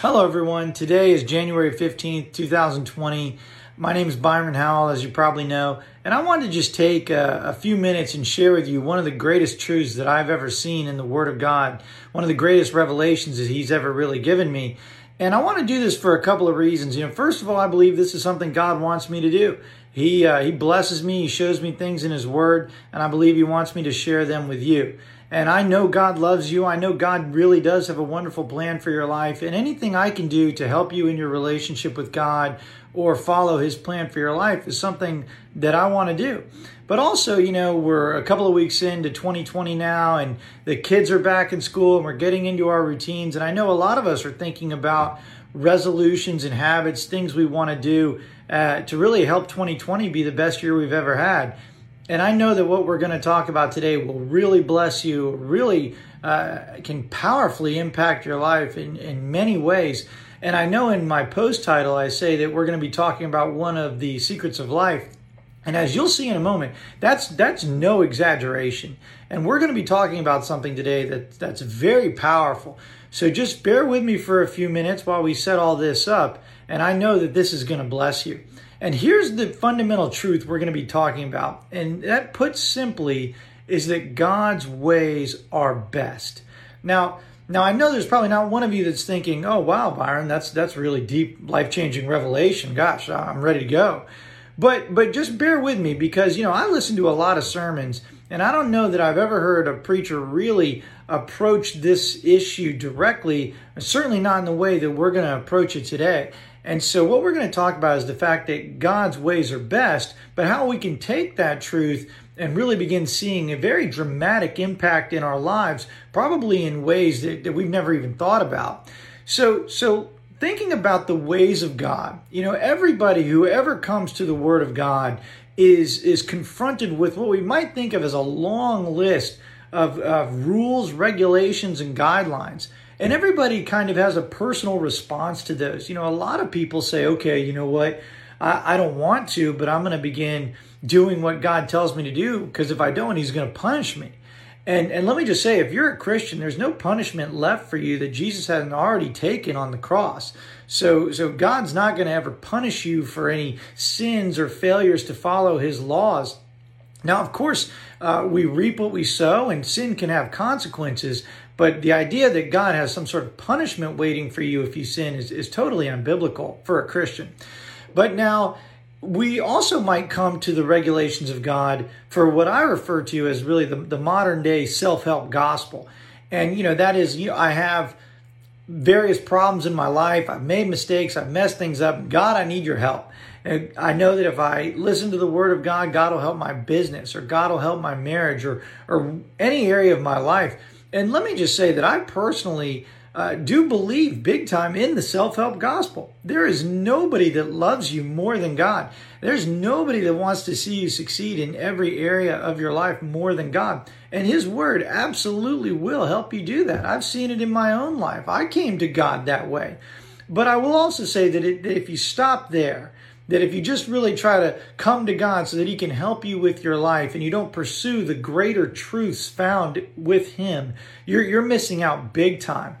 Hello, everyone. Today is January 15th, 2020. My name is Byron Howell, as you probably know, and I wanted to just take a, a, few minutes and share with you one of the greatest truths that I've ever seen in the Word of God, one of the greatest revelations that He's ever really given me. And I want to do this for a couple of reasons. You know, first of all, I believe this is something God wants me to do. He uh, He blesses me, He shows me things in His Word, and I believe He wants me to share them with you. And I know God loves you. I know God really does have a wonderful plan for your life. And anything I can do to help you in your relationship with God or follow His plan for your life is something that I want to do. But also, you know, we're a couple of weeks into 2020 now, and the kids are back in school, and we're getting into our routines. And I know a lot of us are thinking about resolutions and habits, things we want to do uh, to really help 2020 be the best year we've ever had. And I know that what we're going to talk about today will really bless you, really uh, can powerfully impact your life in, in many ways. And I know in my post title, I say that we're going to be talking about one of the secrets of life. And as you'll see in a moment, that's that's no exaggeration. And we're going to be talking about something today that that's very powerful. So just bear with me for a few minutes while we set all this up, and I know that this is going to bless you. And here's the fundamental truth we're going to be talking about. And that put simply is that God's ways are best. Now, now I know there's probably not one of you that's thinking, "Oh, wow, Byron, that's that's really deep, life-changing revelation. Gosh, I'm ready to go." But but just bear with me because you know, I listen to a lot of sermons and I don't know that I've ever heard a preacher really approach this issue directly, certainly not in the way that we're going to approach it today. And so, what we're going to talk about is the fact that God's ways are best, but how we can take that truth and really begin seeing a very dramatic impact in our lives, probably in ways that, that we've never even thought about. So, so thinking about the ways of God, you know, everybody who ever comes to the Word of God is is confronted with what we might think of as a long list of, of rules, regulations, and guidelines. And everybody kind of has a personal response to those. You know, a lot of people say, okay, you know what? I, I don't want to, but I'm going to begin doing what God tells me to do because if I don't, He's going to punish me. And, and let me just say, if you're a Christian, there's no punishment left for you that Jesus hasn't already taken on the cross. So, so God's not going to ever punish you for any sins or failures to follow His laws. Now, of course, uh, we reap what we sow, and sin can have consequences. But the idea that God has some sort of punishment waiting for you if you sin is, is totally unbiblical for a Christian. But now, we also might come to the regulations of God for what I refer to as really the, the modern day self help gospel. And, you know, that is, you know, I have various problems in my life. I've made mistakes. I've messed things up. God, I need your help. And I know that if I listen to the word of God, God will help my business or God will help my marriage or, or any area of my life. And let me just say that I personally uh, do believe big time in the self help gospel. There is nobody that loves you more than God. There's nobody that wants to see you succeed in every area of your life more than God. And His Word absolutely will help you do that. I've seen it in my own life. I came to God that way. But I will also say that, it, that if you stop there, that if you just really try to come to God so that He can help you with your life and you don't pursue the greater truths found with Him, you're, you're missing out big time.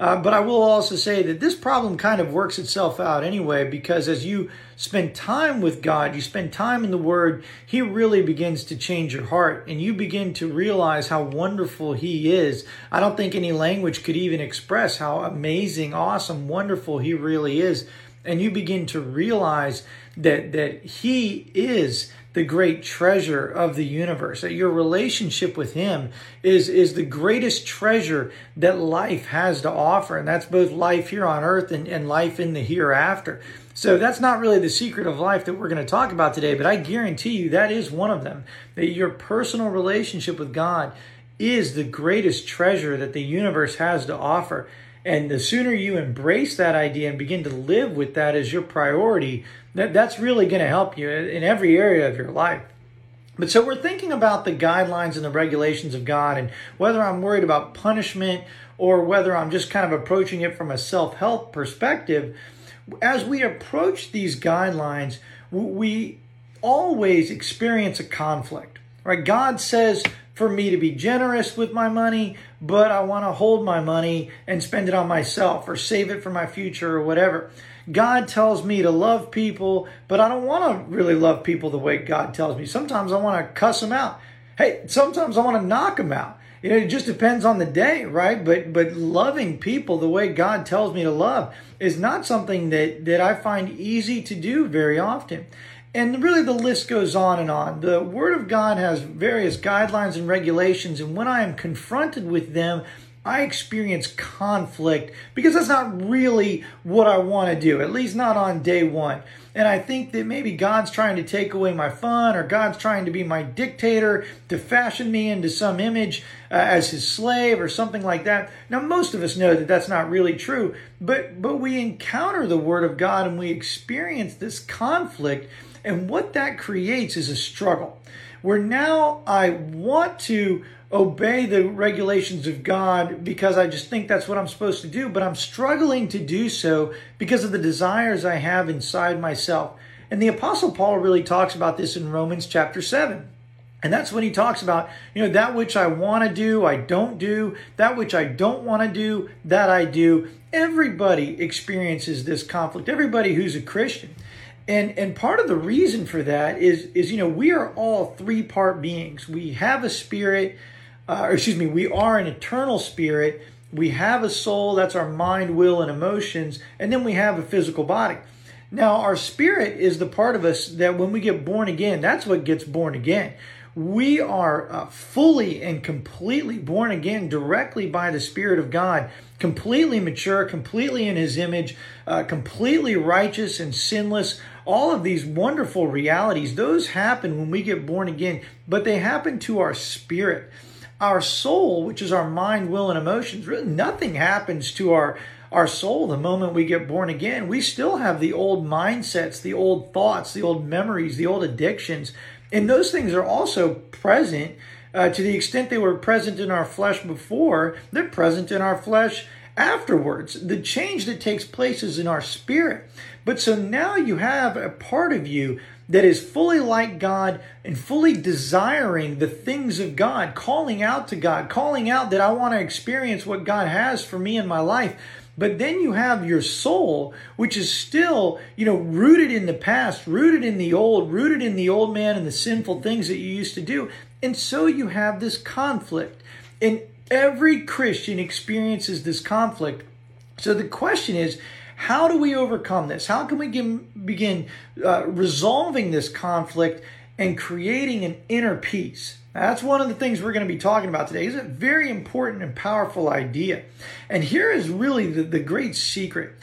Uh, but I will also say that this problem kind of works itself out anyway, because as you spend time with God, you spend time in the Word, He really begins to change your heart and you begin to realize how wonderful He is. I don't think any language could even express how amazing, awesome, wonderful He really is and you begin to realize that that he is the great treasure of the universe that your relationship with him is is the greatest treasure that life has to offer and that's both life here on earth and, and life in the hereafter. So that's not really the secret of life that we're going to talk about today but i guarantee you that is one of them that your personal relationship with god is the greatest treasure that the universe has to offer and the sooner you embrace that idea and begin to live with that as your priority, that, that's really going to help you in every area of your life. But so we're thinking about the guidelines and the regulations of God and whether I'm worried about punishment or whether I'm just kind of approaching it from a self help perspective. As we approach these guidelines, we always experience a conflict, right? God says for me to be generous with my money, but I want to hold my money and spend it on myself or save it for my future or whatever. God tells me to love people, but I don't want to really love people the way God tells me. Sometimes I want to cuss them out. Hey, sometimes I want to knock them out. You know, it just depends on the day, right? But but loving people the way God tells me to love is not something that that I find easy to do very often. And really, the list goes on and on. The Word of God has various guidelines and regulations, and when I am confronted with them, I experience conflict because that's not really what I want to do, at least not on day one. And I think that maybe God's trying to take away my fun or God's trying to be my dictator to fashion me into some image uh, as his slave or something like that. Now, most of us know that that's not really true, but, but we encounter the Word of God and we experience this conflict. And what that creates is a struggle where now I want to obey the regulations of God because I just think that's what I'm supposed to do, but I'm struggling to do so because of the desires I have inside myself. And the Apostle Paul really talks about this in Romans chapter 7. And that's when he talks about, you know, that which I want to do, I don't do. That which I don't want to do, that I do. Everybody experiences this conflict. Everybody who's a Christian. And and part of the reason for that is is you know, we are all three-part beings. We have a spirit, uh, or excuse me, we are an eternal spirit. We have a soul, that's our mind, will, and emotions, and then we have a physical body. Now, our spirit is the part of us that when we get born again, that's what gets born again. We are uh, fully and completely born again directly by the Spirit of God, completely mature, completely in His image, uh, completely righteous and sinless. All of these wonderful realities, those happen when we get born again, but they happen to our spirit our soul, which is our mind, will, and emotions, really nothing happens to our our soul the moment we get born again. We still have the old mindsets, the old thoughts, the old memories, the old addictions, and those things are also present. Uh, to the extent they were present in our flesh before, they're present in our flesh afterwards. The change that takes place is in our spirit. But so now you have a part of you that is fully like God and fully desiring the things of God, calling out to God, calling out that I want to experience what God has for me in my life. But then you have your soul, which is still, you know, rooted in the past, rooted in the old, rooted in the old man and the sinful things that you used to do. And so you have this conflict. And every Christian experiences this conflict. So the question is, how do we overcome this? How can we begin uh, resolving this conflict and creating an inner peace? That's one of the things we're going to be talking about today. It's a very important and powerful idea. And here is really the, the great secret.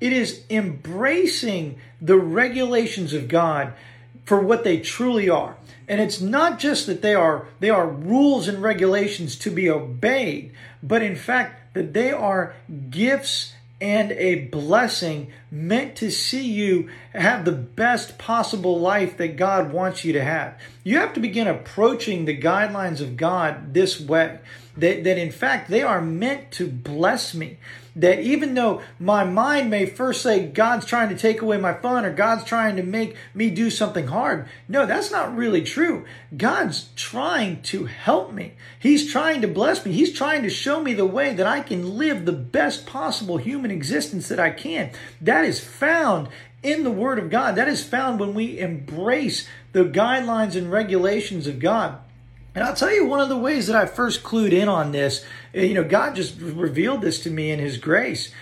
It is embracing the regulations of God for what they truly are. And it's not just that they are they are rules and regulations to be obeyed, but in fact that they are gifts and a blessing meant to see you have the best possible life that God wants you to have. You have to begin approaching the guidelines of God this way. That, that in fact they are meant to bless me that even though my mind may first say God's trying to take away my fun or God's trying to make me do something hard, no, that's not really true. God's trying to help me. He's trying to bless me. He's trying to show me the way that I can live the best possible human existence that I can. That is found in the Word of God. That is found when we embrace the guidelines and regulations of God. And I'll tell you one of the ways that I first clued in on this, eh, you know, God just revealed this to me in His grace.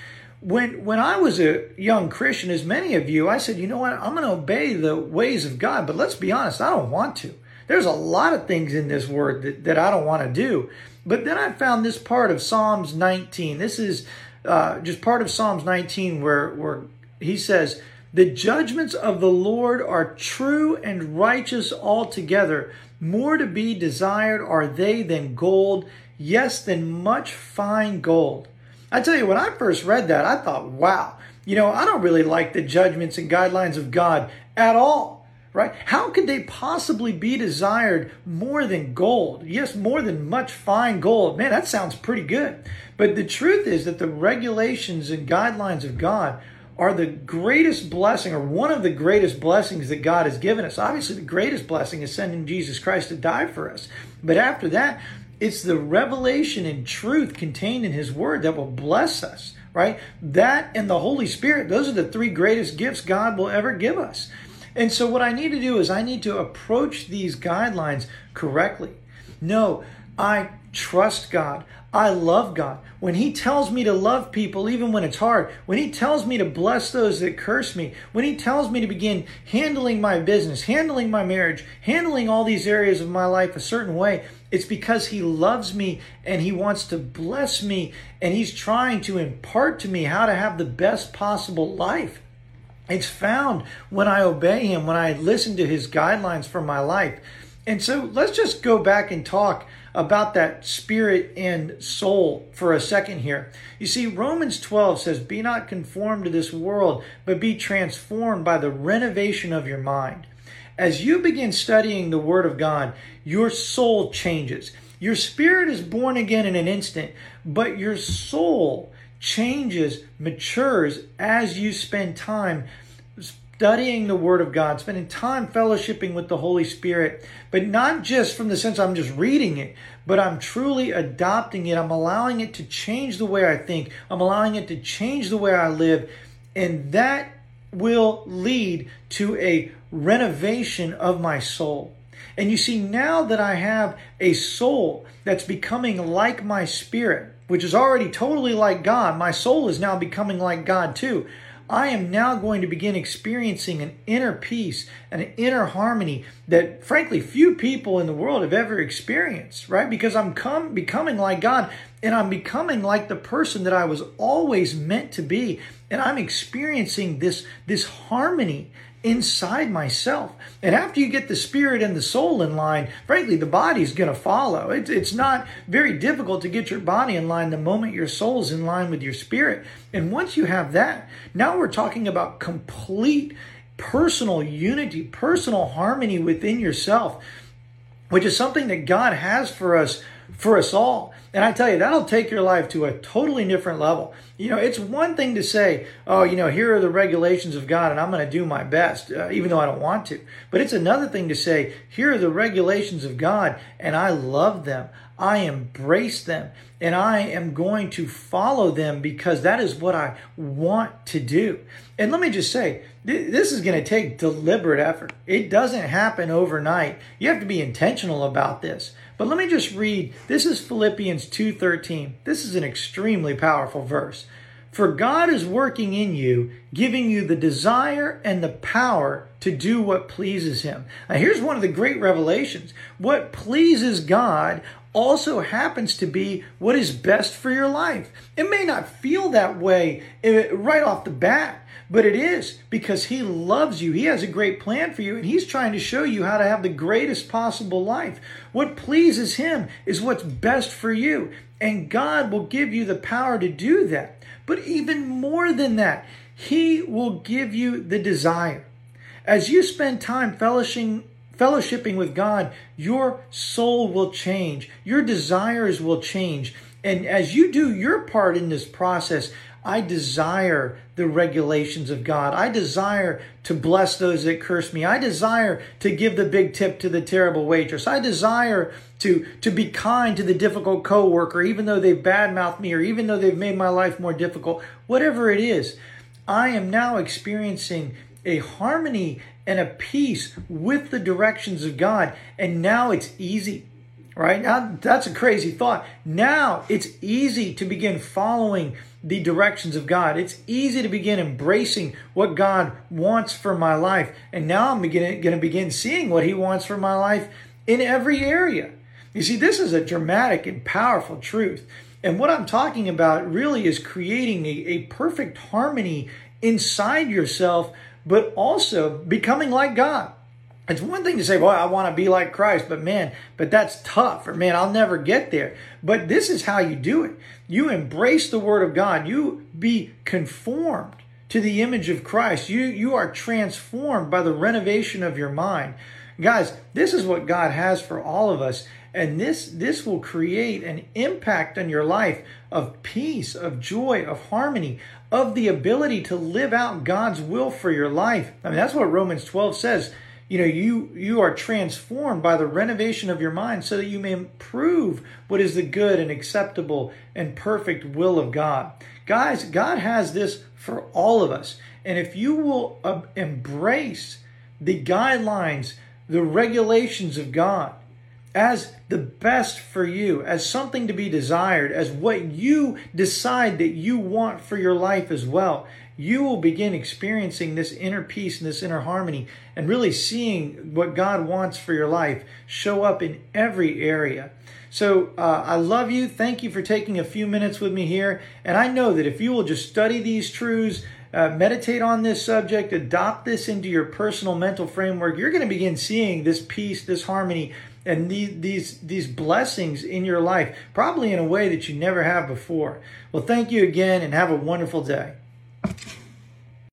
When when I was a young Christian, as many of you, I said, you know what, I'm going to obey the ways of God. But let's be honest, I don't want to. There's a lot of things in this word that, that I don't want to do. But then I found this part of Psalms 19. This is uh, just part of Psalms 19 where, where he says, The judgments of the Lord are true and righteous altogether. More to be desired are they than gold, yes, than much fine gold. I tell you, when I first read that, I thought, wow, you know, I don't really like the judgments and guidelines of God at all, right? How could they possibly be desired more than gold? Yes, more than much fine gold. Man, that sounds pretty good. But the truth is that the regulations and guidelines of God are the greatest blessing or one of the greatest blessings that God has given us. Obviously, the greatest blessing is sending Jesus Christ to die for us. But after that, It's the revelation and truth contained in His Word that will bless us, right? That and the Holy Spirit, those are the three greatest gifts God will ever give us. And so, what I need to do is I need to approach these guidelines correctly. No, I trust God. I love God. When He tells me to love people, even when it's hard, when He tells me to bless those that curse me, when He tells me to begin handling my business, handling my marriage, handling all these areas of my life a certain way, it's because He loves me and He wants to bless me and He's trying to impart to me how to have the best possible life. It's found when I obey Him, when I listen to His guidelines for my life. And so let's just go back and talk about that spirit and soul for a second here. You see, Romans 12 says, Be not conformed to this world, but be transformed by the renovation of your mind. As you begin studying the Word of God, your soul changes. Your spirit is born again in an instant, but your soul changes, matures as you spend time studying the Word of God, spending time fellowshipping with the Holy Spirit, but not just from the sense I'm just reading it, but I'm truly adopting it. I'm allowing it to change the way I think, I'm allowing it to change the way I live, and that will lead to a renovation of my soul. And you see, now that I have a soul that's becoming like my spirit, which is already totally like God, my soul is now becoming like God too. I am now going to begin experiencing an inner peace an inner harmony that, frankly, few people in the world have ever experienced, right? Because I'm come, becoming like God and I'm becoming like the person that I was always meant to be. And I'm experiencing this, this harmony inside myself. And after you get the spirit and the soul in line, frankly, the body's going to follow. It's, it's not very difficult to get your body in line the moment your soul's in line with your spirit. And once you have that, now we're talking about complete personal unity, personal harmony within yourself, which is something that God has for us for us all. And I tell you, that'll take your life to a totally different level. You know, it's one thing to say, oh, you know, here are the regulations of God and I'm going to do my best, uh, even though I don't want to. But it's another thing to say, here are the regulations of God and I love them. I embrace them and I am going to follow them because that is what I want to do. And let me just say, this is going to take deliberate effort. It doesn't happen overnight. You have to be intentional about this. But let me just read. This is Philippians 2:13. This is an extremely powerful verse. For God is working in you, giving you the desire and the power to do what pleases him. Now here's one of the great revelations. What pleases God also happens to be what is best for your life. It may not feel that way eh, right off the bat, but it is because He loves you. He has a great plan for you, and He's trying to show you how to have the greatest possible life. What pleases Him is what's best for you, and God will give you the power to do that. But even more than that, He will give you the desire. As you spend time fellowshipping, fellowshipping with God, your soul will change, your desires will change. And as you do your part in this process, I desire the regulations of God. I desire to bless those that curse me. I desire to give the big tip to the terrible waitress. I desire to, to be kind to the difficult coworker, even though they've badmouthed me or even though they've made my life more difficult. Whatever it is, I am now experiencing a harmony and a peace with the directions of God. And now it's easy right? Now, that's a crazy thought. Now it's easy to begin following the directions of God. It's easy to begin embracing what God wants for my life. And now I'm going to begin seeing what He wants for my life in every area. You see, this is a dramatic and powerful truth. And what I'm talking about really is creating a, a perfect harmony inside yourself, but also becoming like God. It's one thing to say, well, I want to be like Christ, but man, but that's tough, or man, I'll never get there. But this is how you do it. You embrace the Word of God. You be conformed to the image of Christ. You, you are transformed by the renovation of your mind. Guys, this is what God has for all of us. And this, this will create an impact on your life of peace, of joy, of harmony, of the ability to live out God's will for your life. I mean, that's what Romans 12 says. You know you you are transformed by the renovation of your mind so that you may prove what is the good and acceptable and perfect will of god. Guys god has this for all of us. And if you will uh, embrace the guidelines the regulations of god as the best for you, as something to be desired, as what you decide that you want for your life as well, you will begin experiencing this inner peace and this inner harmony and really seeing what God wants for your life show up in every area. So uh, I love you. Thank you for taking a few minutes with me here. And I know that if you will just study these truths, uh, meditate on this subject, adopt this into your personal mental framework, you're going to begin seeing this peace, this harmony, and these, these, these blessings in your life, probably in a way that you never have before. Well, thank you again and have a wonderful day.